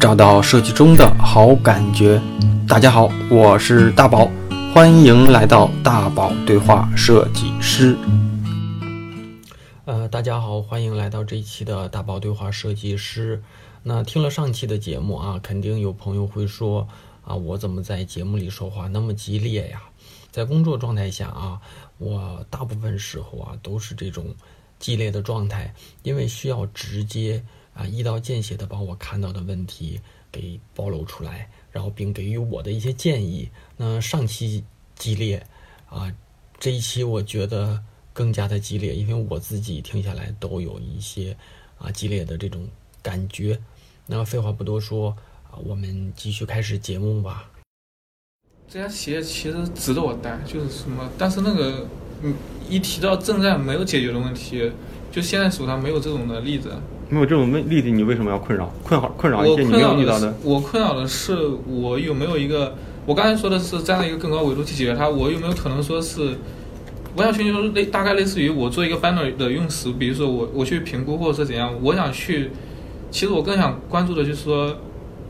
找到设计中的好感觉。大家好，我是大宝，欢迎来到大宝对话设计师。呃，大家好，欢迎来到这一期的大宝对话设计师。那听了上期的节目啊，肯定有朋友会说啊，我怎么在节目里说话那么激烈呀？在工作状态下啊，我大部分时候啊都是这种激烈的状态，因为需要直接。啊，一刀见血的把我看到的问题给暴露出来，然后并给予我的一些建议。那上期激烈，啊，这一期我觉得更加的激烈，因为我自己听下来都有一些啊激烈的这种感觉。那废话不多说啊，我们继续开始节目吧。这家企业其实值得我带，就是什么？但是那个，嗯，一提到正在没有解决的问题，就现在手上没有这种的例子。没有这种问例子，你为什么要困扰？困扰困扰一些你没有遇到的。我困扰的是，我有没有一个？我刚才说的是站在一个更高维度去解决它。我有没有可能说是，我想寻求类大概类似于我做一个 banner 的用时，比如说我我去评估或者是怎样？我想去，其实我更想关注的就是说，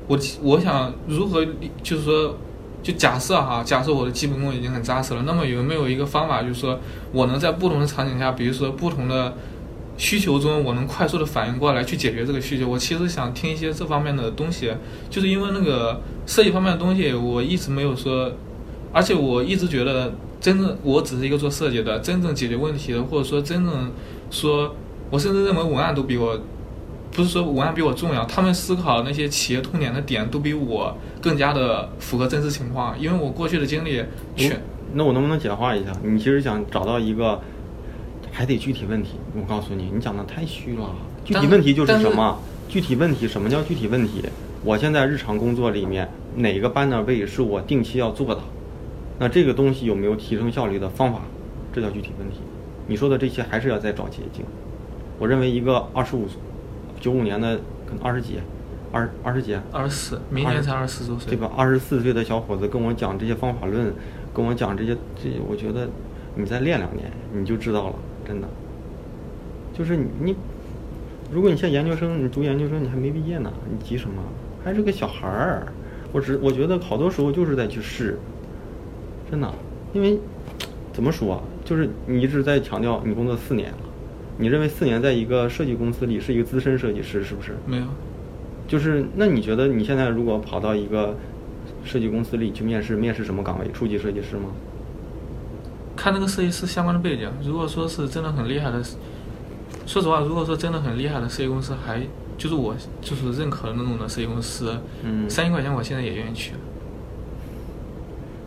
我我想如何就是说，就假设哈，假设我的基本功已经很扎实了，那么有没有一个方法，就是说我能在不同的场景下，比如说不同的。需求中，我能快速的反应过来去解决这个需求。我其实想听一些这方面的东西，就是因为那个设计方面的东西，我一直没有说，而且我一直觉得，真正我只是一个做设计的，真正解决问题的，或者说真正说，我甚至认为文案都比我，不是说文案比我重要，他们思考那些企业痛点的点都比我更加的符合真实情况，因为我过去的经历全。那我能不能简化一下？你其实想找到一个。还得具体问题，我告诉你，你讲的太虚了。具体问题就是什么？具体问题什么叫具体问题？我现在日常工作里面哪个 banner 位是我定期要做的？那这个东西有没有提升效率的方法？这叫具体问题。你说的这些还是要再找捷径。我认为一个二十五、九五年的，可能二十几、二二十几、二十四，明年才二十四周岁，对吧？二十四岁的小伙子跟我讲这些方法论，跟我讲这些，这我觉得你再练两年你就知道了。真的，就是你，如果你像研究生，你读研究生，你还没毕业呢，你急什么？还是个小孩儿。我只我觉得好多时候就是在去试，真的，因为怎么说，就是你一直在强调你工作四年了，你认为四年在一个设计公司里是一个资深设计师，是不是？没有，就是那你觉得你现在如果跑到一个设计公司里去面试，面试什么岗位？初级设计师吗？看那个设计师相关的背景，如果说是真的很厉害的，说实话，如果说真的很厉害的设计公司，还就是我就是认可的那种的设计公司，嗯，三千块钱我现在也愿意去。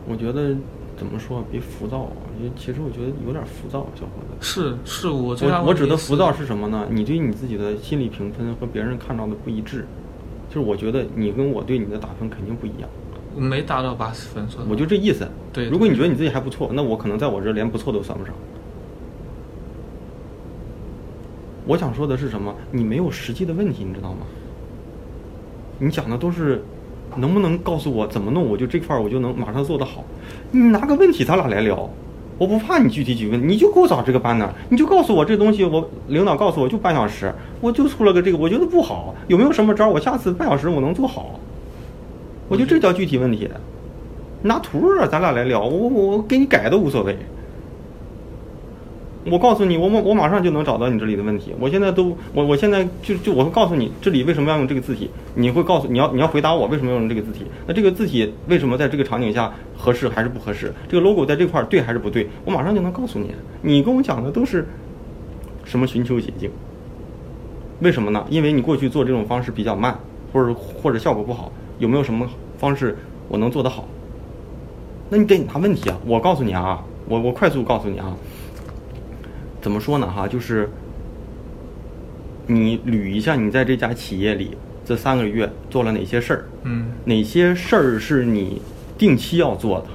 我觉得怎么说，别浮躁，因为其实我觉得有点浮躁，小伙子。是是，我我我指的浮躁是什么呢？你对你自己的心理评分和别人看到的不一致，就是我觉得你跟我对你的打分肯定不一样。没达到八十分，我就这意思。对，如果你觉得你自己还不错，那我可能在我这连不错都算不上。我想说的是什么？你没有实际的问题，你知道吗？你讲的都是能不能告诉我怎么弄，我就这块儿我就能马上做得好。你拿个问题咱俩来聊，我不怕你具体举问，你就给我找这个班呢，你就告诉我这东西，我领导告诉我就半小时，我就出了个这个，我觉得不好，有没有什么招？我下次半小时我能做好。我觉得这叫具体问题，拿图儿咱俩来聊，我我给你改都无所谓。我告诉你，我我我马上就能找到你这里的问题。我现在都我我现在就就我会告诉你这里为什么要用这个字体，你会告诉你要你要回答我为什么要用这个字体。那这个字体为什么在这个场景下合适还是不合适？这个 logo 在这块对还是不对？我马上就能告诉你。你跟我讲的都是什么寻求捷径？为什么呢？因为你过去做这种方式比较慢，或者或者效果不好。有没有什么方式我能做得好？那你得拿问题啊！我告诉你啊，我我快速告诉你啊，怎么说呢哈？就是你捋一下你在这家企业里这三个月做了哪些事儿？嗯，哪些事儿是你定期要做的？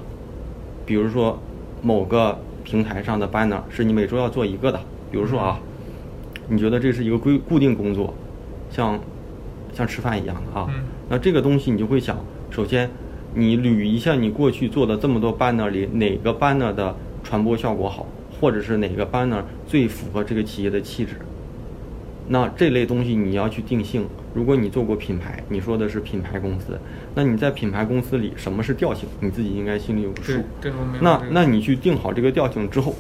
比如说某个平台上的 banner 是你每周要做一个的。比如说啊，你觉得这是一个规固定工作，像像吃饭一样的啊。那这个东西你就会想，首先，你捋一下你过去做的这么多 banner 里，哪个 banner 的传播效果好，或者是哪个 banner 最符合这个企业的气质。那这类东西你要去定性，如果你做过品牌，你说的是品牌公司，那你在品牌公司里，什么是调性，你自己应该心里有个数那那你去定好这个调性之后，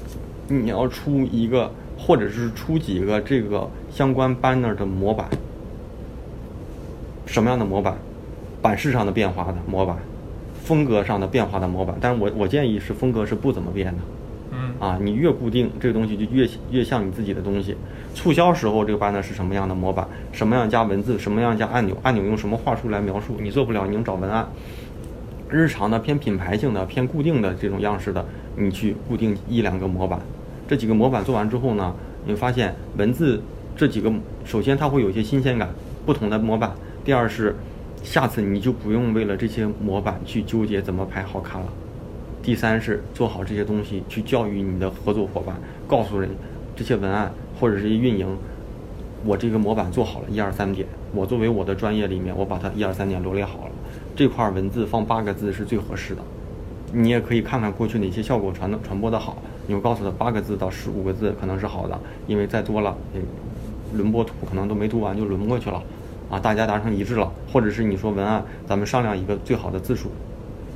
你要出一个或者是出几个这个相关 banner 的模板。什么样的模板？版式上的变化的模板，风格上的变化的模板。但是我我建议是风格是不怎么变的。嗯啊，你越固定这个东西就越越像你自己的东西。促销时候这个 banner 是什么样的模板，什么样加文字，什么样加按钮，按钮用什么话术来描述，你做不了，你用找文案。日常的偏品牌性的、偏固定的这种样式的，你去固定一两个模板。这几个模板做完之后呢，你会发现文字这几个，首先它会有一些新鲜感，不同的模板。第二是，下次你就不用为了这些模板去纠结怎么拍好看了。第三是做好这些东西，去教育你的合作伙伴，告诉人这些文案或者是运营，我这个模板做好了，一二三点，我作为我的专业里面，我把它一二三点罗列好了，这块文字放八个字是最合适的。你也可以看看过去哪些效果传的传播的好，你就告诉他八个字到十五个字可能是好的，因为再多了，轮播图可能都没读完就轮过去了，啊，大家达成一致了，或者是你说文案，咱们商量一个最好的字数，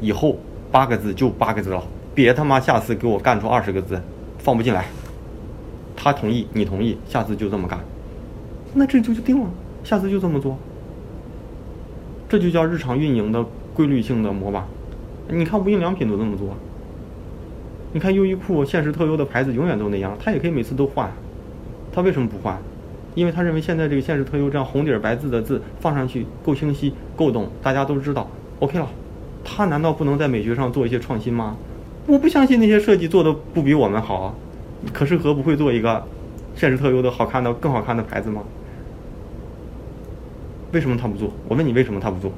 以后八个字就八个字了，别他妈下次给我干出二十个字，放不进来。他同意，你同意，下次就这么干，那这就就定了，下次就这么做。这就叫日常运营的规律性的模板。你看无印良品都这么做，你看优衣库限时特优的牌子永远都那样，他也可以每次都换，他为什么不换？因为他认为现在这个现实特优这样红底儿白字的字放上去够清晰够懂，大家都知道，OK 了。他难道不能在美学上做一些创新吗？我不相信那些设计做的不比我们好啊。可是何不会做一个现实特优的好看的更好看的牌子吗？为什么他不做？我问你为什么他不做？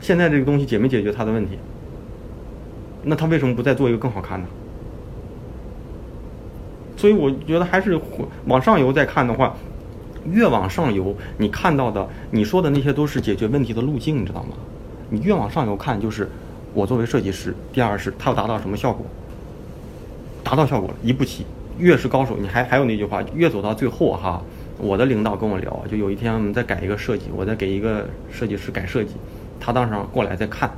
现在这个东西解没解决他的问题？那他为什么不再做一个更好看的？所以我觉得还是往上游再看的话，越往上游，你看到的、你说的那些都是解决问题的路径，你知道吗？你越往上游看，就是我作为设计师，第二是他要达到什么效果，达到效果了，一步棋。越是高手，你还还有那句话，越走到最后哈，我的领导跟我聊，就有一天我们在改一个设计，我在给一个设计师改设计，他当时过来在看，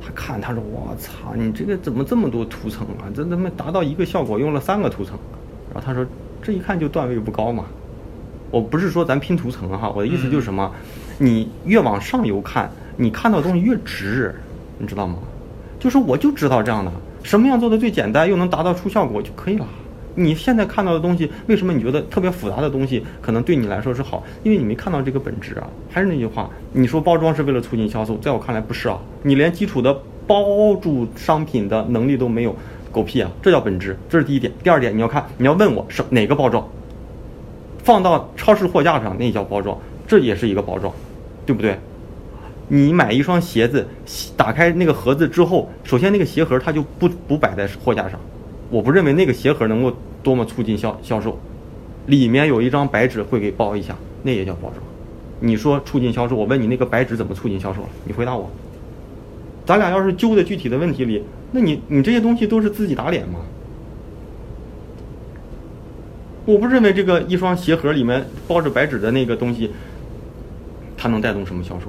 他看他说我操，你这个怎么这么多图层啊？这他妈达到一个效果用了三个图层，然后他说这一看就段位不高嘛。我不是说咱拼图层哈，我的意思就是什么，你越往上游看，你看到的东西越直，你知道吗？就是我就知道这样的，什么样做的最简单又能达到出效果就可以了。你现在看到的东西，为什么你觉得特别复杂的东西可能对你来说是好？因为你没看到这个本质啊。还是那句话，你说包装是为了促进销售，在我看来不是啊。你连基础的包住商品的能力都没有，狗屁啊！这叫本质，这是第一点。第二点，你要看，你要问我是哪个包装，放到超市货架上那叫包装，这也是一个包装，对不对？你买一双鞋子，打开那个盒子之后，首先那个鞋盒它就不不摆在货架上，我不认为那个鞋盒能够多么促进销销售。里面有一张白纸会给包一下，那也叫包装。你说促进销售，我问你那个白纸怎么促进销售？你回答我。咱俩要是揪在具体的问题里，那你你这些东西都是自己打脸吗？我不认为这个一双鞋盒里面包着白纸的那个东西，它能带动什么销售？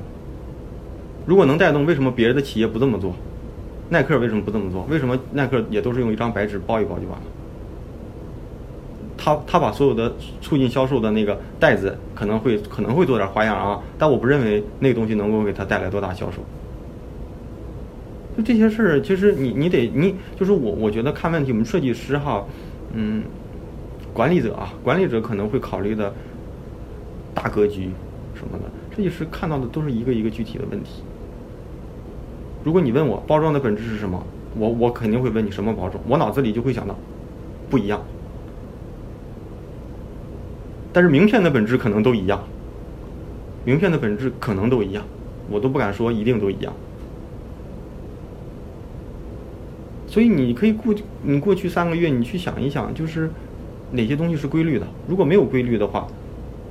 如果能带动，为什么别的企业不这么做？耐克为什么不这么做？为什么耐克也都是用一张白纸包一包就完了？他他把所有的促进销售的那个袋子可能会可能会做点花样啊，但我不认为那个东西能够给他带来多大销售。这些事儿，其实你你得你就是我我觉得看问题，我们设计师哈，嗯，管理者啊，管理者可能会考虑的大格局什么的，设计师看到的都是一个一个具体的问题。如果你问我包装的本质是什么，我我肯定会问你什么包装，我脑子里就会想到不一样。但是名片的本质可能都一样，名片的本质可能都一样，我都不敢说一定都一样。所以你可以过你过去三个月，你去想一想，就是哪些东西是规律的。如果没有规律的话，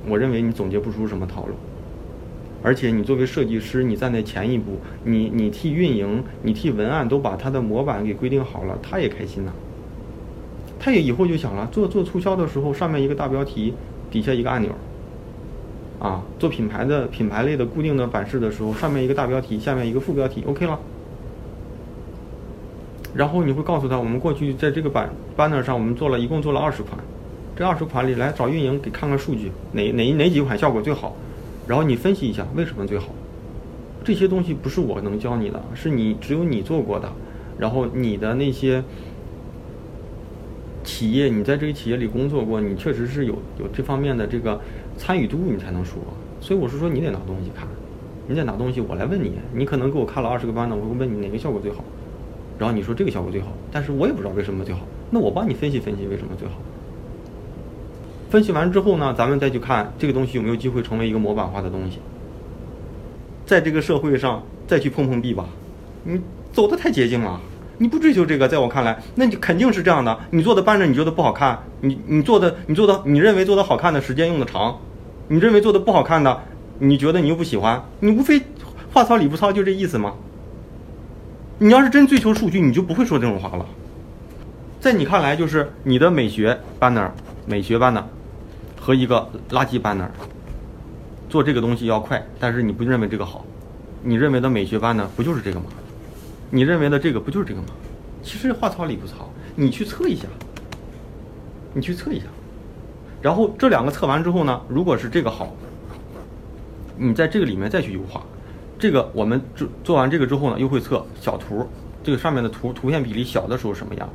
我认为你总结不出什么套路。而且你作为设计师，你站在前一步，你你替运营、你替文案都把它的模板给规定好了，他也开心呐。他也以后就想了，做做促销的时候，上面一个大标题，底下一个按钮，啊，做品牌的品牌类的固定的版式的时候，上面一个大标题，下面一个副标题，OK 了。然后你会告诉他，我们过去在这个版 banner 上，我们做了一共做了二十款，这二十款里来找运营给看看数据，哪哪哪几款效果最好，然后你分析一下为什么最好。这些东西不是我能教你的，是你只有你做过的，然后你的那些企业，你在这个企业里工作过，你确实是有有这方面的这个参与度，你才能说。所以我是说，你得拿东西看，你得拿东西，我来问你，你可能给我看了二十个 banner，我会问你哪个效果最好。然后你说这个效果最好，但是我也不知道为什么最好。那我帮你分析分析为什么最好。分析完之后呢，咱们再去看这个东西有没有机会成为一个模板化的东西，在这个社会上再去碰碰壁吧。你走的太捷径了，你不追求这个，在我看来，那你肯定是这样的。你做的班着你觉得不好看，你你做的你做的你认为做的好看的时间用的长，你认为做的不好看的，你觉得你又不喜欢，你无非话糙理不糙，就这意思吗？你要是真追求数据，你就不会说这种话了。在你看来，就是你的美学 banner、美学 banner 和一个垃圾 banner 做这个东西要快，但是你不认为这个好。你认为的美学 banner 不就是这个吗？你认为的这个不就是这个吗？其实话糙理不糙，你去测一下，你去测一下，然后这两个测完之后呢，如果是这个好，你在这个里面再去优化。这个我们做做完这个之后呢，又会测小图，这个上面的图图片比例小的时候什么样？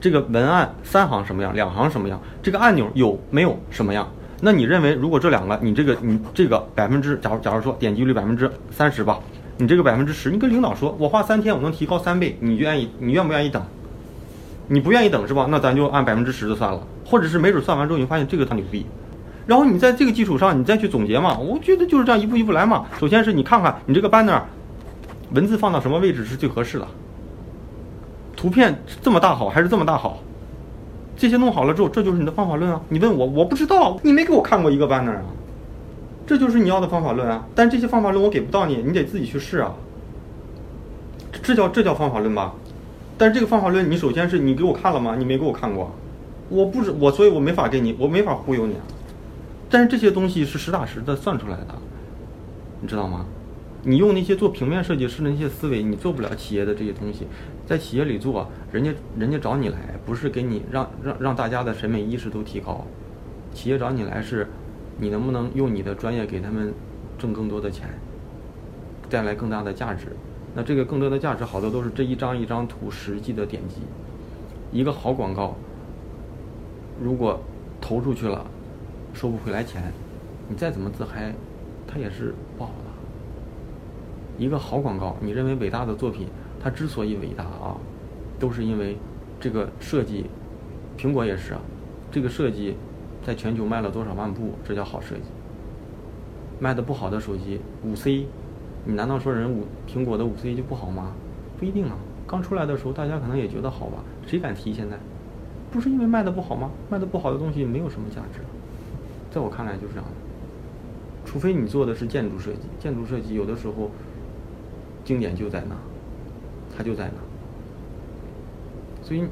这个文案三行什么样？两行什么样？这个按钮有没有什么样？那你认为如果这两个你这个你这个百分之，假如假如说点击率百分之三十吧，你这个百分之十，你跟领导说，我花三天我能提高三倍，你愿意你愿不愿意等？你不愿意等是吧？那咱就按百分之十的算了，或者是没准算完之后你发现这个他牛逼。然后你在这个基础上，你再去总结嘛？我觉得就是这样一步一步来嘛。首先是你看看你这个 banner 文字放到什么位置是最合适的，图片这么大好还是这么大好？这些弄好了之后，这就是你的方法论啊。你问我，我不知道，你没给我看过一个 banner 啊。这就是你要的方法论啊。但这些方法论我给不到你，你得自己去试啊。这叫这叫方法论吧？但是这个方法论，你首先是你给我看了吗？你没给我看过，我不知我，所以我没法给你，我没法忽悠你。但是这些东西是实打实的算出来的，你知道吗？你用那些做平面设计师的那些思维，你做不了企业的这些东西。在企业里做，人家人家找你来，不是给你让让让大家的审美意识都提高。企业找你来是，你能不能用你的专业给他们挣更多的钱，带来更大的价值？那这个更多的价值，好多都是这一张一张图实际的点击。一个好广告，如果投出去了。收不回来钱，你再怎么自嗨，它也是不好的。一个好广告，你认为伟大的作品，它之所以伟大啊，都是因为这个设计。苹果也是啊，这个设计在全球卖了多少万部，这叫好设计。卖的不好的手机，五 C，你难道说人五苹果的五 C 就不好吗？不一定啊。刚出来的时候，大家可能也觉得好吧，谁敢提现在？不是因为卖的不好吗？卖的不好的东西没有什么价值。在我看来就是这样的，除非你做的是建筑设计，建筑设计有的时候经典就在那，它就在那。所以，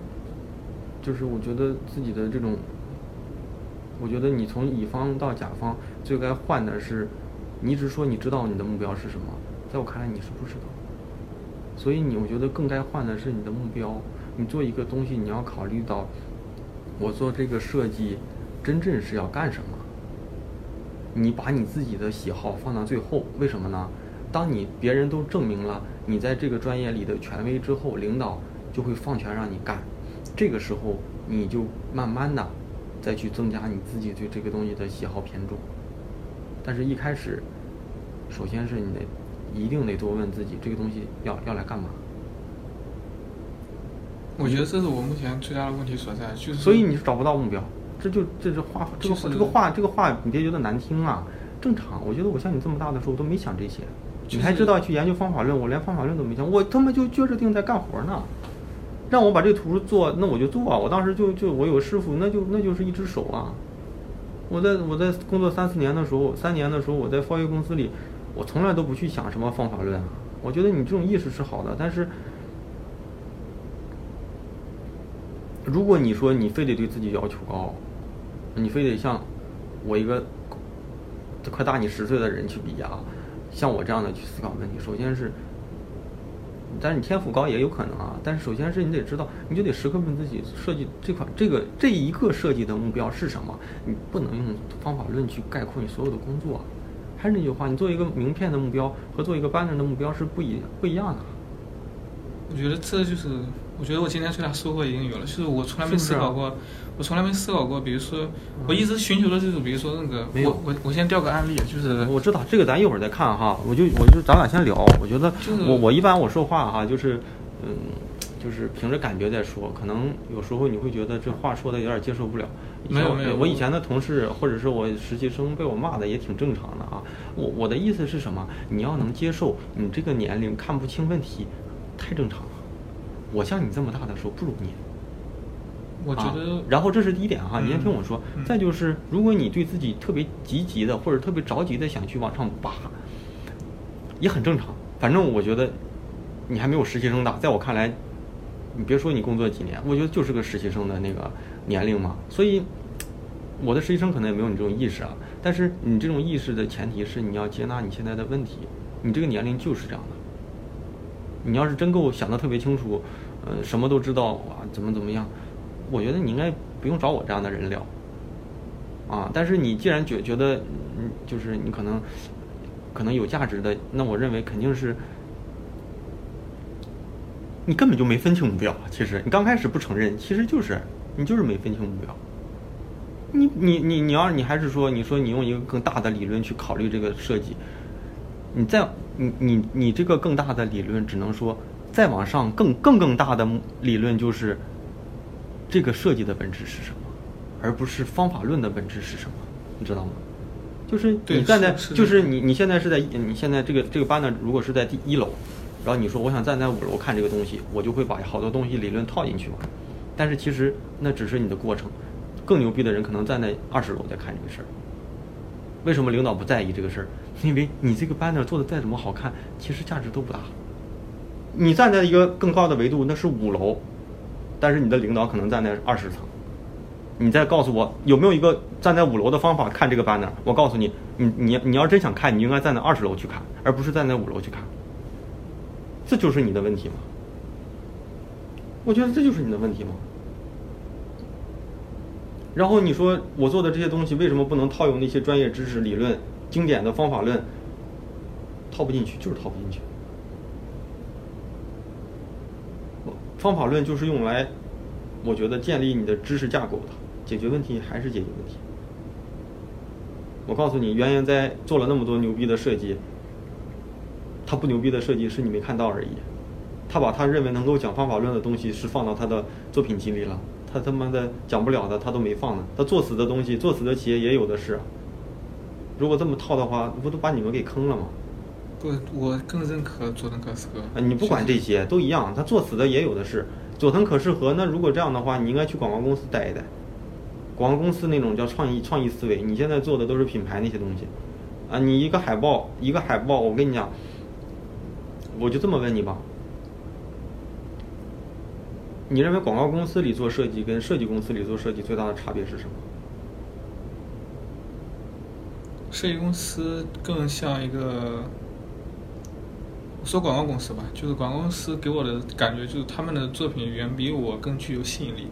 就是我觉得自己的这种，我觉得你从乙方到甲方最该换的是，你一直说你知道你的目标是什么，在我看来你是不知道。所以你我觉得更该换的是你的目标，你做一个东西你要考虑到，我做这个设计真正是要干什么。你把你自己的喜好放到最后，为什么呢？当你别人都证明了你在这个专业里的权威之后，领导就会放权让你干。这个时候，你就慢慢的再去增加你自己对这个东西的喜好偏重。但是，一开始，首先是你得一定得多问自己，这个东西要要来干嘛？我觉得这是我目前最大的问题所在，就是所以你是找不到目标。这就这是话，这个这个话这个话，你别觉得难听啊，正常。我觉得我像你这么大的时候我都没想这些，你还知道去研究方法论，我连方法论都没想，我他妈就撅着腚在干活呢。让我把这图做，那我就做啊。我当时就就我有师傅，那就那就是一只手啊。我在我在工作三四年的时候，三年的时候，我在创业公司里，我从来都不去想什么方法论啊。我觉得你这种意识是好的，但是。如果你说你非得对自己要求高，你非得像我一个快大你十岁的人去比啊，像我这样的去思考问题，首先是，但是你天赋高也有可能啊，但是首先是你得知道，你就得时刻问自己，设计这款这个这一个设计的目标是什么？你不能用方法论去概括你所有的工作。还是那句话，你做一个名片的目标和做一个 banner 的目标是不一不一样的。我觉得这就是，我觉得我今天最大收获已经有了，就是我从来没思考过，我从来没思考过，比如说，我一直寻求的就是，比如说那个，我我我先调个案例，就是我知道这个咱一会儿再看哈，我就我就咱俩先聊，我觉得我我一般我说话哈，就是嗯，就是凭着感觉在说，可能有时候你会觉得这话说的有点接受不了。没有没有，我以前的同事或者是我实习生被我骂的也挺正常的啊。我我的意思是什么？你要能接受，你这个年龄看不清问题。太正常了，我像你这么大的时候不如你。我觉得，然后这是第一点哈，你先听我说。再就是，如果你对自己特别积极的或者特别着急的想去往上拔，也很正常。反正我觉得你还没有实习生大，在我看来，你别说你工作几年，我觉得就是个实习生的那个年龄嘛。所以我的实习生可能也没有你这种意识啊。但是你这种意识的前提是你要接纳你现在的问题，你这个年龄就是这样的。你要是真够想的特别清楚，呃，什么都知道啊，怎么怎么样？我觉得你应该不用找我这样的人聊，啊。但是你既然觉觉得，嗯，就是你可能可能有价值的，那我认为肯定是你根本就没分清目标。其实你刚开始不承认，其实就是你就是没分清目标。你你你你要你还是说你说你用一个更大的理论去考虑这个设计。你再你你你这个更大的理论，只能说再往上更更更大的理论就是这个设计的本质是什么，而不是方法论的本质是什么，你知道吗？就是你站在就是你你现在是在你现在这个这个班呢，如果是在第一楼，然后你说我想站在五楼看这个东西，我就会把好多东西理论套进去嘛。但是其实那只是你的过程，更牛逼的人可能站在二十楼在看这个事儿。为什么领导不在意这个事儿？因为你这个 banner 做的再怎么好看，其实价值都不大。你站在一个更高的维度，那是五楼，但是你的领导可能站在二十层。你再告诉我有没有一个站在五楼的方法看这个 banner？我告诉你，你你你要真想看，你应该站在二十楼去看，而不是站在五楼去看。这就是你的问题吗？我觉得这就是你的问题吗？然后你说我做的这些东西为什么不能套用那些专业知识、理论、经典的方法论？套不进去，就是套不进去。方法论就是用来，我觉得建立你的知识架构的，解决问题还是解决问题。我告诉你，原研哉做了那么多牛逼的设计，他不牛逼的设计是你没看到而已。他把他认为能够讲方法论的东西是放到他的作品集里了。他他妈的讲不了的，他都没放呢。他作死的东西，作死的企业也有的是。如果这么套的话，不都把你们给坑了吗？不，我更认可佐藤可士和。啊，你不管这些都一样，他作死的也有的是。佐藤可士和，那如果这样的话，你应该去广告公司待一待。广告公司那种叫创意创意思维，你现在做的都是品牌那些东西。啊，你一个海报，一个海报，我跟你讲，我就这么问你吧。你认为广告公司里做设计跟设计公司里做设计最大的差别是什么？设计公司更像一个，说广告公司吧，就是广告公司给我的感觉就是他们的作品远比我更具有吸引力，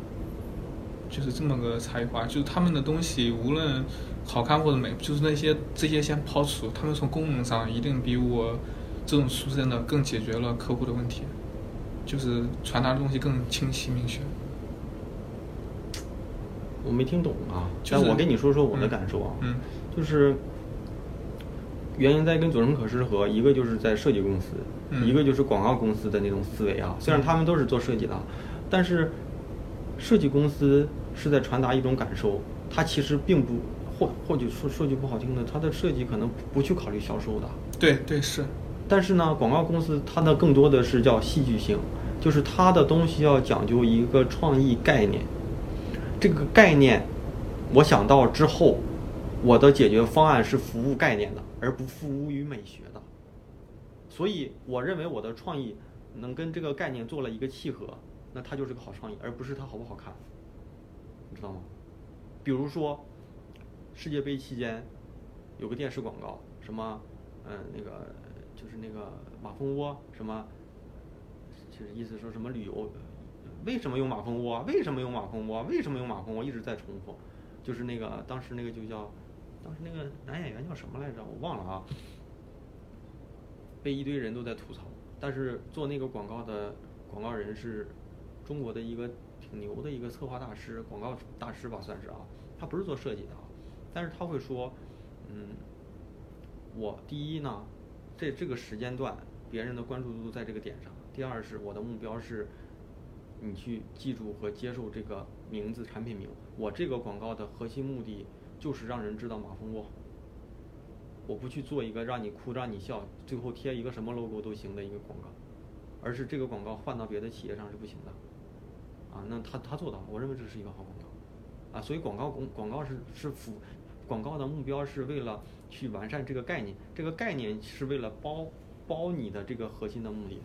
就是这么个差异化。就是他们的东西无论好看或者美，就是那些这些先抛除，他们从功能上一定比我这种出身的更解决了客户的问题。就是传达的东西更清晰明确。我没听懂啊，但我跟你说说我的感受啊，嗯，就是原因在跟佐藤可士和，一个就是在设计公司，一个就是广告公司的那种思维啊。虽然他们都是做设计的，但是设计公司是在传达一种感受，它其实并不或或者说说句不好听的，它的设计可能不去考虑销售的。对对是。但是呢，广告公司它的更多的是叫戏剧性，就是它的东西要讲究一个创意概念。这个概念，我想到之后，我的解决方案是服务概念的，而不服务于美学的。所以，我认为我的创意能跟这个概念做了一个契合，那它就是个好创意，而不是它好不好看，你知道吗？比如说，世界杯期间，有个电视广告，什么，嗯，那个就是那个马蜂窝，什么，就是意思说什么旅游，为什么用马蜂窝？为什么用马蜂窝？为什么用马蜂窝？一直在重复，就是那个当时那个就叫，当时那个男演员叫什么来着？我忘了啊。被一堆人都在吐槽，但是做那个广告的广告人是中国的一个挺牛的一个策划大师，广告大师吧算是啊。他不是做设计的啊，但是他会说，嗯，我第一呢，这这个时间段别人的关注度都在这个点上。第二是我的目标是，你去记住和接受这个名字产品名。我这个广告的核心目的就是让人知道马蜂窝。我不去做一个让你哭让你笑，最后贴一个什么 logo 都行的一个广告，而是这个广告换到别的企业上是不行的，啊，那他他做到了，我认为这是一个好广告，啊，所以广告广广告是是辅，广告的目标是为了去完善这个概念，这个概念是为了包包你的这个核心的目的，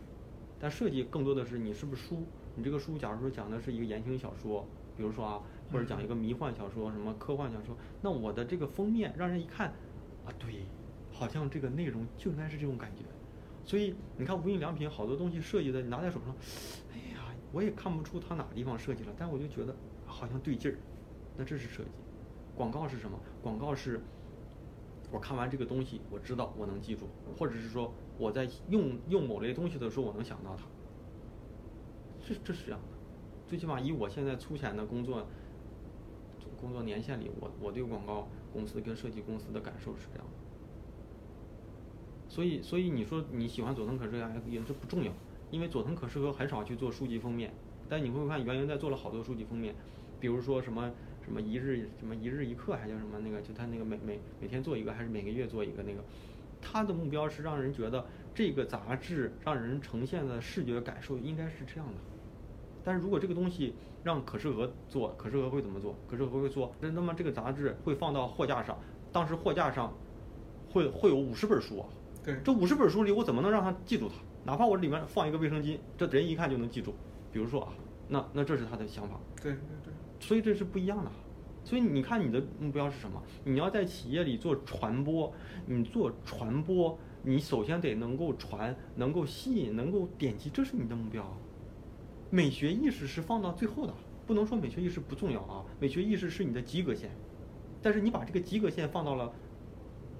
但设计更多的是你是不是书，你这个书假如说讲的是一个言情小说，比如说啊，或者讲一个迷幻小说，什么科幻小说，那我的这个封面让人一看。啊，对，好像这个内容就应该是这种感觉，所以你看无印良品好多东西设计的，你拿在手上，哎呀，我也看不出它哪个地方设计了，但我就觉得好像对劲儿，那这是设计。广告是什么？广告是，我看完这个东西，我知道我能记住，或者是说我在用用某类东西的时候，我能想到它。这这是这样的，最起码以我现在粗浅的工作工作年限里，我我对广告。公司跟设计公司的感受是这样的，所以所以你说你喜欢佐藤可士和也这不重要，因为佐藤可士和很少去做书籍封面，但你会看袁莹在做了好多书籍封面，比如说什么什么一日什么一日一课还叫什么那个，就他那个每每每天做一个还是每个月做一个那个，他的目标是让人觉得这个杂志让人呈现的视觉感受应该是这样的。但是如果这个东西让可视和做，可视和会怎么做？可视和会做，那那么这个杂志会放到货架上，当时货架上会会有五十本书啊。对，这五十本书里，我怎么能让他记住它？哪怕我里面放一个卫生巾，这人一看就能记住。比如说啊，那那这是他的想法。对对对。所以这是不一样的。所以你看你的目标是什么？你要在企业里做传播，你做传播，你首先得能够传，能够吸引，能够点击，这是你的目标。美学意识是放到最后的，不能说美学意识不重要啊。美学意识是你的及格线，但是你把这个及格线放到了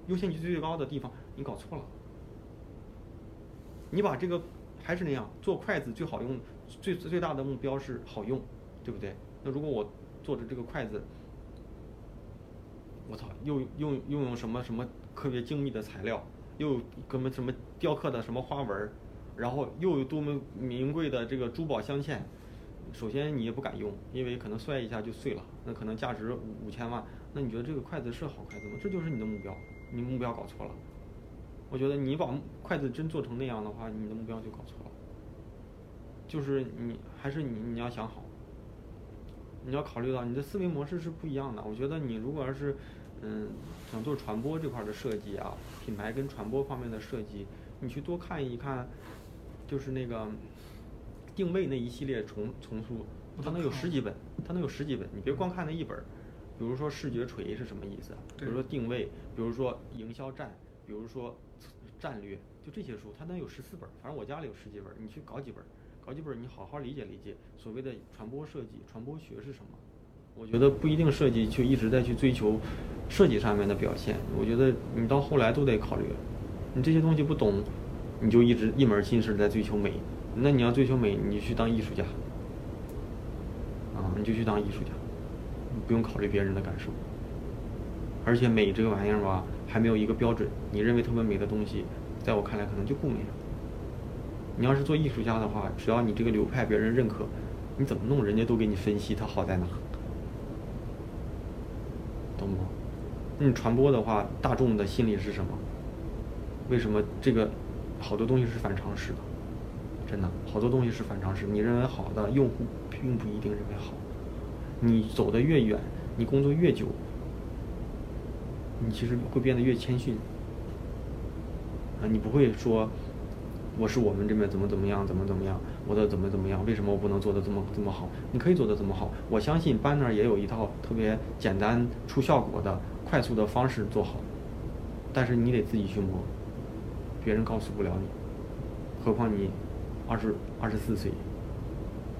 优先级最高的地方，你搞错了。你把这个还是那样做筷子最好用，最最大的目标是好用，对不对？那如果我做的这个筷子，我操，又用又用什么什么特别精密的材料，又什么什么雕刻的什么花纹。然后又有多么名贵的这个珠宝镶嵌，首先你也不敢用，因为可能摔一下就碎了，那可能价值五五千万，那你觉得这个筷子是好筷子吗？这就是你的目标，你目标搞错了。我觉得你把筷子真做成那样的话，你的目标就搞错了。就是你还是你你要想好，你要考虑到你的思维模式是不一样的。我觉得你如果要是嗯想做传播这块的设计啊，品牌跟传播方面的设计，你去多看一看。就是那个定位那一系列丛丛书，它能有十几本，它能有十几本。你别光看那一本，比如说视觉锤是什么意思？比如说定位，比如说营销战，比如说战略，就这些书，它能有十四本。反正我家里有十几本，你去搞几本，搞几本，你好好理解理解所谓的传播设计、传播学是什么。我觉得不一定设计就一直在去追求设计上面的表现。我觉得你到后来都得考虑，你这些东西不懂。你就一直一门心思在追求美，那你要追求美，你就去当艺术家，啊，你就去当艺术家，不用考虑别人的感受。而且美这个玩意儿吧，还没有一个标准。你认为特别美的东西，在我看来可能就不美了。你要是做艺术家的话，只要你这个流派别人认可，你怎么弄，人家都给你分析它好在哪，懂不？那你传播的话，大众的心理是什么？为什么这个？好多东西是反常识的，真的，好多东西是反常识。你认为好的，用户并不一定认为好。你走得越远，你工作越久，你其实会变得越谦逊。啊，你不会说我是我们这边怎么怎么样，怎么怎么样，我的怎么怎么样，为什么我不能做的这么这么好？你可以做的这么好，我相信班那儿也有一套特别简单、出效果的、快速的方式做好。但是你得自己去磨，别人告诉不了你。何况你二十二十四岁，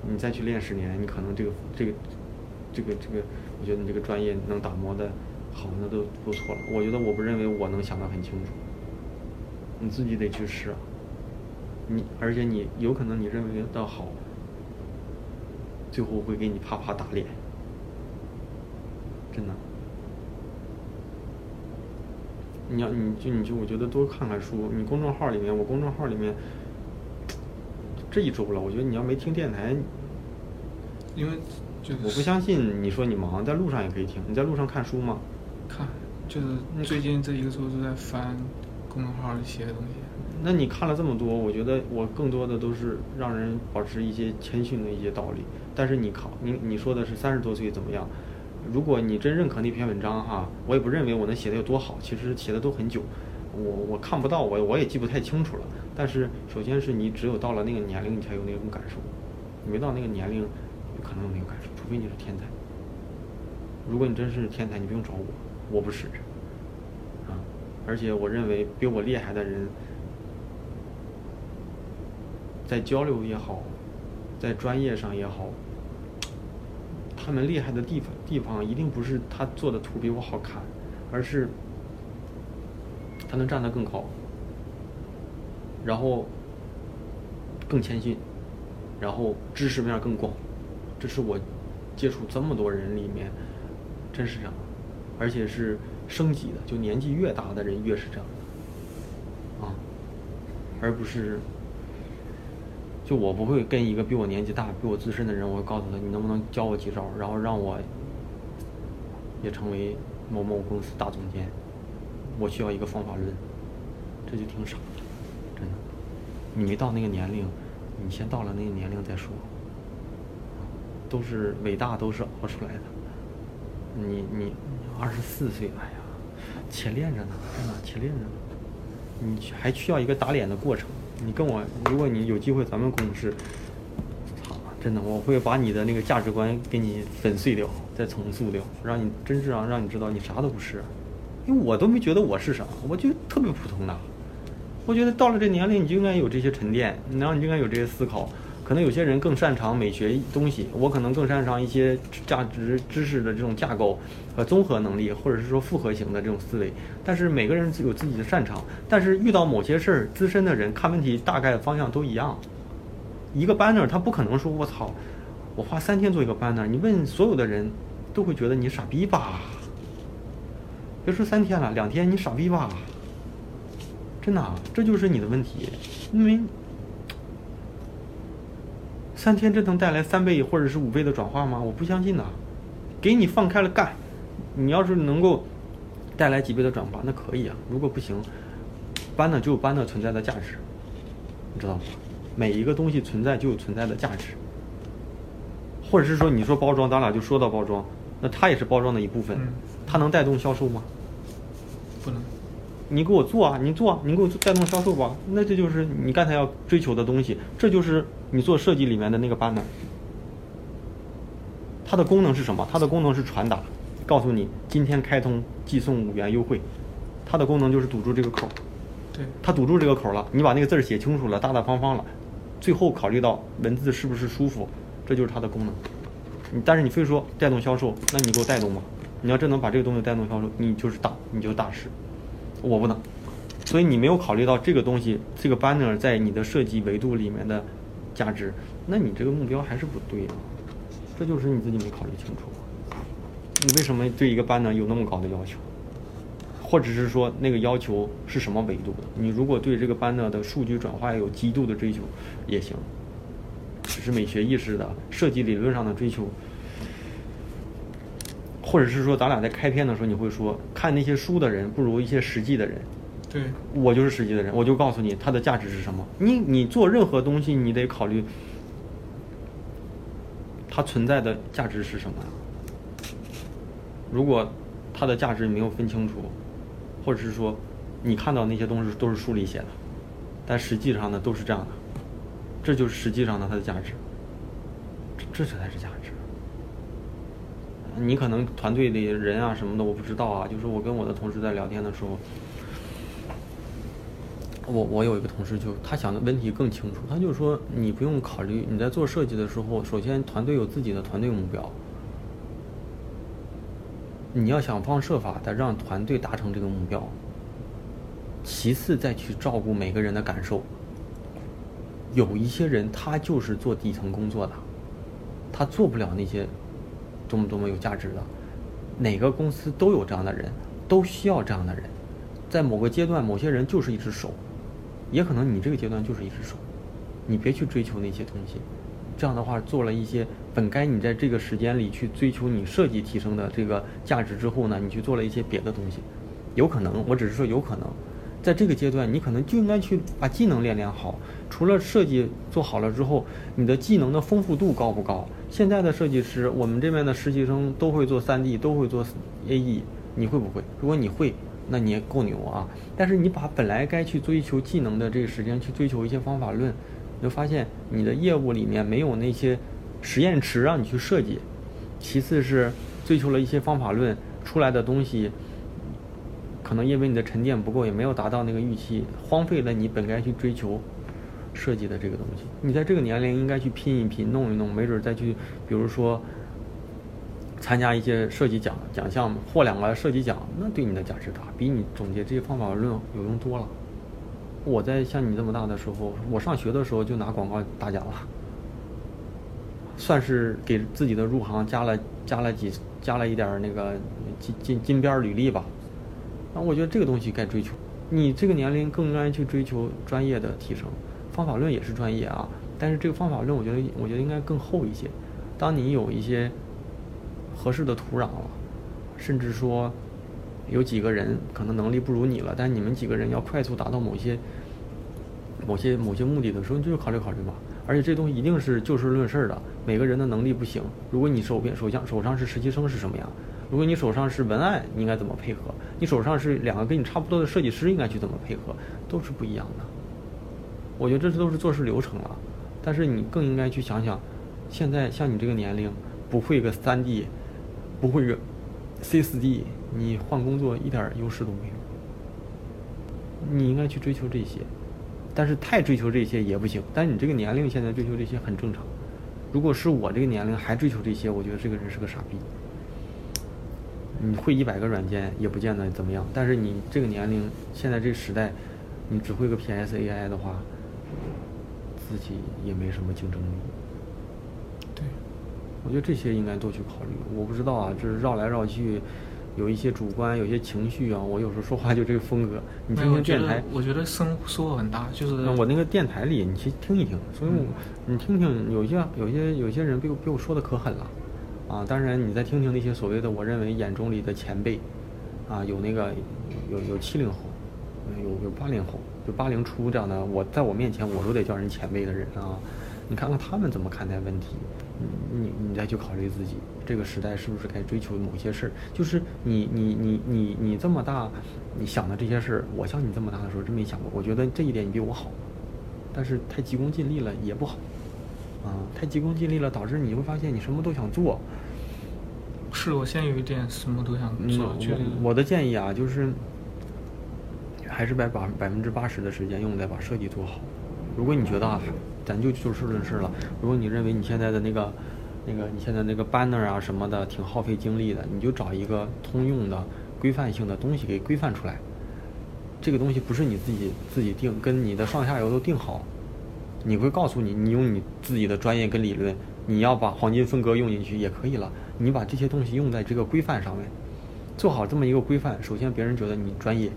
你再去练十年，你可能这个这个这个这个，我觉得你这个专业能打磨的好，那都不错了。我觉得我不认为我能想得很清楚，你自己得去试啊。你而且你有可能你认为的好，最后会给你啪啪打脸，真的。你要你就你就我觉得多看看书，你公众号里面，我公众号里面这一周了，我觉得你要没听电台，因为就是我不相信你说你忙，在路上也可以听。你在路上看书吗？看，就是最近这一个周都在翻公众号里写的东西。那你看了这么多，我觉得我更多的都是让人保持一些谦逊的一些道理。但是你考你你说的是三十多岁怎么样？如果你真认可那篇文章哈，我也不认为我能写的有多好，其实写的都很久，我我看不到，我我也记不太清楚了。但是首先是你只有到了那个年龄，你才有那种感受，你没到那个年龄，可能没有感受，除非你是天才。如果你真是天才，你不用找我，我不是。啊，而且我认为比我厉害的人。在交流也好，在专业上也好，他们厉害的地方地方一定不是他做的图比我好看，而是他能站得更高，然后更谦逊，然后知识面更广。这是我接触这么多人里面，真是这样，而且是升级的，就年纪越大的人越是这样的，啊，而不是。就我不会跟一个比我年纪大、比我资深的人，我会告诉他，你能不能教我几招，然后让我也成为某某公司大总监。我需要一个方法论，这就挺傻的，真的。你没到那个年龄，你先到了那个年龄再说。都是伟大，都是熬出来的。你你二十四岁，哎呀，且练着呢，真的且练着呢。你还需要一个打脸的过程。你跟我，如果你有机会，咱们共事，操，真的，我会把你的那个价值观给你粉碎掉，再重塑掉，让你真正让让你知道你啥都不是，因为我都没觉得我是啥，我就特别普通的。我觉得到了这年龄，你就应该有这些沉淀，然后你就应该有这些思考。可能有些人更擅长美学东西，我可能更擅长一些价值知识的这种架构和综合能力，或者是说复合型的这种思维。但是每个人有自己的擅长，但是遇到某些事儿，资深的人看问题大概的方向都一样。一个 banner 他不可能说我操，我花三天做一个 banner，你问所有的人都会觉得你傻逼吧？别说三天了，两天你傻逼吧？真的，这就是你的问题，因为。三天真能带来三倍或者是五倍的转化吗？我不相信呐。给你放开了干，你要是能够带来几倍的转化，那可以啊。如果不行，搬的就有搬的存在的价值，你知道吗？每一个东西存在就有存在的价值。或者是说，你说包装，咱俩就说到包装，那它也是包装的一部分，它能带动销售吗？不能。你给我做啊，你做，你给我带动销售吧，那这就是你刚才要追求的东西，这就是你做设计里面的那个 banner。它的功能是什么？它的功能是传达，告诉你今天开通寄送五元优惠，它的功能就是堵住这个口。对。它堵住这个口了，你把那个字儿写清楚了，大大方方了，最后考虑到文字是不是舒服，这就是它的功能。你但是你非说带动销售，那你给我带动吧。你要真能把这个东西带动销售，你就是大，你就是大师。我不能，所以你没有考虑到这个东西，这个 banner 在你的设计维度里面的价值，那你这个目标还是不对啊。这就是你自己没考虑清楚。你为什么对一个 banner 有那么高的要求？或者是说那个要求是什么维度的？你如果对这个 banner 的数据转化有极度的追求，也行。只是美学意识的设计理论上的追求。或者是说，咱俩在开篇的时候，你会说看那些书的人不如一些实际的人。对，我就是实际的人，我就告诉你它的价值是什么。你你做任何东西，你得考虑它存在的价值是什么。如果它的价值没有分清楚，或者是说你看到那些东西都是书里写的，但实际上呢都是这样的，这就是实际上的它的价值。这这才是价值。你可能团队里人啊什么的我不知道啊，就是我跟我的同事在聊天的时候，我我有一个同事就他想的问题更清楚，他就说你不用考虑你在做设计的时候，首先团队有自己的团队目标，你要想方设法的让团队达成这个目标，其次再去照顾每个人的感受。有一些人他就是做底层工作的，他做不了那些多么多么有价值的，哪个公司都有这样的人，都需要这样的人。在某个阶段，某些人就是一只手，也可能你这个阶段就是一只手，你别去追求那些东西。这样的话，做了一些本该你在这个时间里去追求你设计提升的这个价值之后呢，你去做了一些别的东西，有可能，我只是说有可能。在这个阶段，你可能就应该去把技能练练好。除了设计做好了之后，你的技能的丰富度高不高？现在的设计师，我们这边的实习生都会做 3D，都会做 AE，你会不会？如果你会，那你也够牛啊！但是你把本来该去追求技能的这个时间去追求一些方法论，你就发现你的业务里面没有那些实验池让你去设计。其次是追求了一些方法论出来的东西。可能因为你的沉淀不够，也没有达到那个预期，荒废了你本该去追求设计的这个东西。你在这个年龄应该去拼一拼，弄一弄，没准再去，比如说参加一些设计奖奖项，获两个设计奖，那对你的价值大，比你总结这些方法论有用多了。我在像你这么大的时候，我上学的时候就拿广告大奖了，算是给自己的入行加了加了几加了一点那个金金金边履历吧。那我觉得这个东西该追求，你这个年龄更应该去追求专业的提升，方法论也是专业啊，但是这个方法论我觉得我觉得应该更厚一些。当你有一些合适的土壤了，甚至说有几个人可能能力不如你了，但你们几个人要快速达到某些某些某些目的的时候，你就考虑考虑吧。而且这东西一定是就事论事的，每个人的能力不行。如果你手边手上手上是实习生是什么样？如果你手上是文案，你应该怎么配合？你手上是两个跟你差不多的设计师，应该去怎么配合？都是不一样的。我觉得这都是做事流程了，但是你更应该去想想，现在像你这个年龄，不会个三 D，不会个 C 四 D，你换工作一点优势都没有。你应该去追求这些，但是太追求这些也不行。但你这个年龄现在追求这些很正常。如果是我这个年龄还追求这些，我觉得这个人是个傻逼。你会一百个软件也不见得怎么样，但是你这个年龄，现在这个时代，你只会个 PS、AI 的话，自己也没什么竞争力。对，我觉得这些应该都去考虑。我不知道啊，这是绕来绕去，有一些主观，有些情绪啊。我有时候说话就这个风格。你听听电台，我觉得收收获很大，就是我那个电台里，你去听一听。所以，我你听听，有些有些有些人被被我说的可狠了。啊，当然，你再听听那些所谓的我认为眼中里的前辈，啊，有那个有有七零后，有有八零后，就八零初这样的，我在我面前我都得叫人前辈的人啊，你看看他们怎么看待问题，你你再去考虑自己这个时代是不是该追求某些事儿，就是你你你你你这么大，你想的这些事儿，我像你这么大的时候真没想过，我觉得这一点你比我好，但是太急功近利了也不好。啊，太急功近利了，导致你会发现你什么都想做。是我现在有一点什么都想做。我的建议啊，就是还是把把百分之八十的时间用在把设计做好。如果你觉得啊，咱就就事论事了。如果你认为你现在的那个那个你现在那个 banner 啊什么的挺耗费精力的，你就找一个通用的规范性的东西给规范出来。这个东西不是你自己自己定，跟你的上下游都定好。你会告诉你，你用你自己的专业跟理论，你要把黄金分割用进去也可以了。你把这些东西用在这个规范上面，做好这么一个规范，首先别人觉得你专业，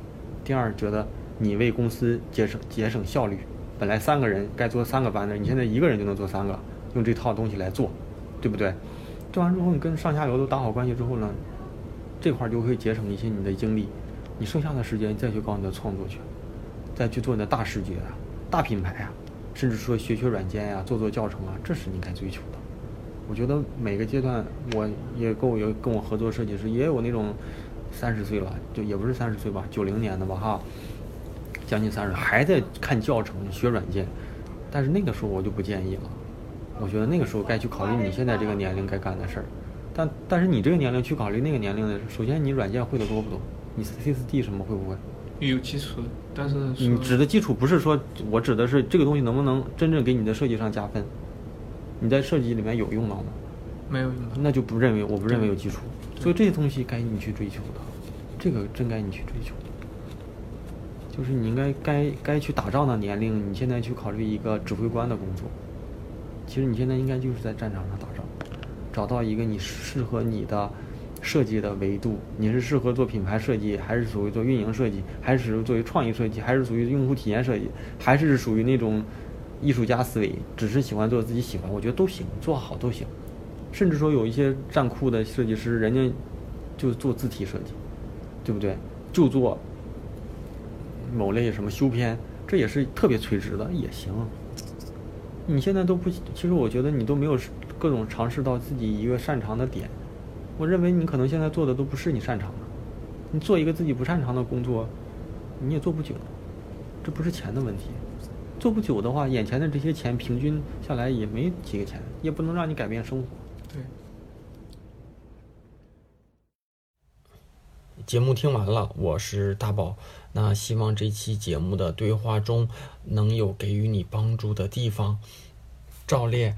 第二觉得你为公司节省节省效率。本来三个人该做三个班的，你现在一个人就能做三个，用这套东西来做，对不对？做完之后，你跟上下游都打好关系之后呢，这块就会节省一些你的精力，你剩下的时间再去搞你的创作去，再去做你的大视觉啊，大品牌啊。甚至说学学软件呀，做做教程啊，这是你该追求的。我觉得每个阶段，我也够有跟我合作设计师，也有那种三十岁了，就也不是三十岁吧，九零年的吧哈，将近三十还在看教程学软件。但是那个时候我就不建议了。我觉得那个时候该去考虑你现在这个年龄该干的事儿。但但是你这个年龄去考虑那个年龄的，首先你软件会的多不多？你 C 四 D 什么会不会？有基础，但是你指的基础不是说，我指的是这个东西能不能真正给你的设计上加分？你在设计里面有用到吗？没有用到。那就不认为，我不认为有基础。对所以这些东西该你去追求的，这个真该你去追求。就是你应该该该去打仗的年龄，你现在去考虑一个指挥官的工作。其实你现在应该就是在战场上打仗，找到一个你适合你的设计的维度。你是适合做品牌设计，还是属于做运营设计，还是属于作为创意设计，还是属于用户体验设计，还是属于那种艺术家思维，只是喜欢做自己喜欢，我觉得都行，做好都行。甚至说有一些站酷的设计师，人家就做字体设计，对不对？就做某类什么修片，这也是特别垂直的，也行。你现在都不，其实我觉得你都没有各种尝试到自己一个擅长的点。我认为你可能现在做的都不是你擅长的，你做一个自己不擅长的工作，你也做不久。这不是钱的问题，做不久的话，眼前的这些钱平均下来也没几个钱，也不能让你改变生活。对，节目听完了，我是大宝。那希望这期节目的对话中能有给予你帮助的地方。照例，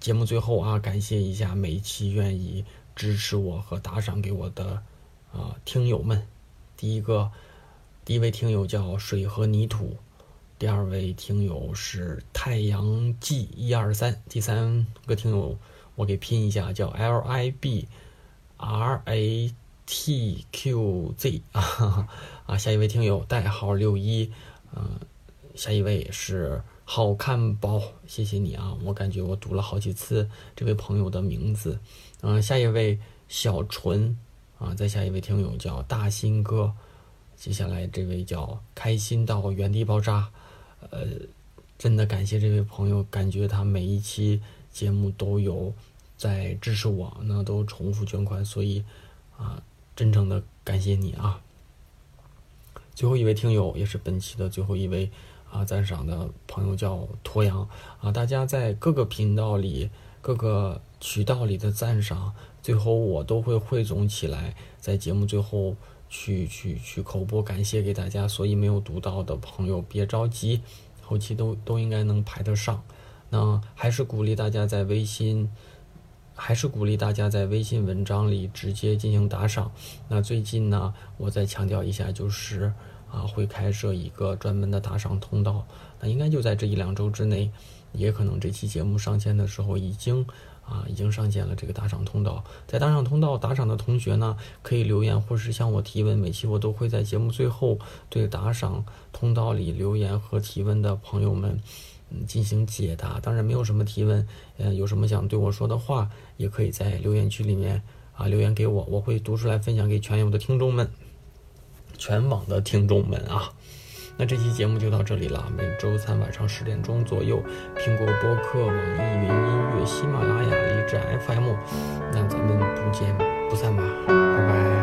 节目最后啊，感谢一下每一期愿意支持我和打赏给我的啊、听友们。第一个，第一位听友叫水和泥土，第二位听友是太阳记一二三，第三个听友我给拼一下，叫 L I B R A T Q Z 啊 啊，下一位听友代号六一，嗯、下一位是好看包，谢谢你啊，我感觉我读了好几次这位朋友的名字，嗯、下一位小纯啊，再下一位听友叫大新哥，接下来这位叫开心到原地爆炸，呃，真的感谢这位朋友，感觉他每一期节目都有在支持我，那都重复捐款，所以啊，真诚的感谢你啊！最后一位听友也是本期的最后一位啊赞赏的朋友叫驼阳啊，大家在各个频道里、各个渠道里的赞赏，最后我都会汇总起来，在节目最后去去去口播感谢给大家，所以没有读到的朋友别着急，后期都都应该能排得上。那还是鼓励大家在微信。还是鼓励大家在微信文章里直接进行打赏。那最近呢，我再强调一下，就是啊，会开设一个专门的打赏通道。那应该就在这一两周之内，也可能这期节目上线的时候已经啊已经上线了这个打赏通道。在打赏通道打赏的同学呢，可以留言或是向我提问。每期我都会在节目最后对打赏通道里留言和提问的朋友们。嗯，进行解答。当然，没有什么提问，呃，有什么想对我说的话，也可以在留言区里面啊留言给我，我会读出来分享给全有的听众们，全网的听众们啊。那这期节目就到这里了，每周三晚上十点钟左右，苹果播客、网易云音乐、喜马拉雅、荔枝 FM，那咱们不见不散吧，拜拜。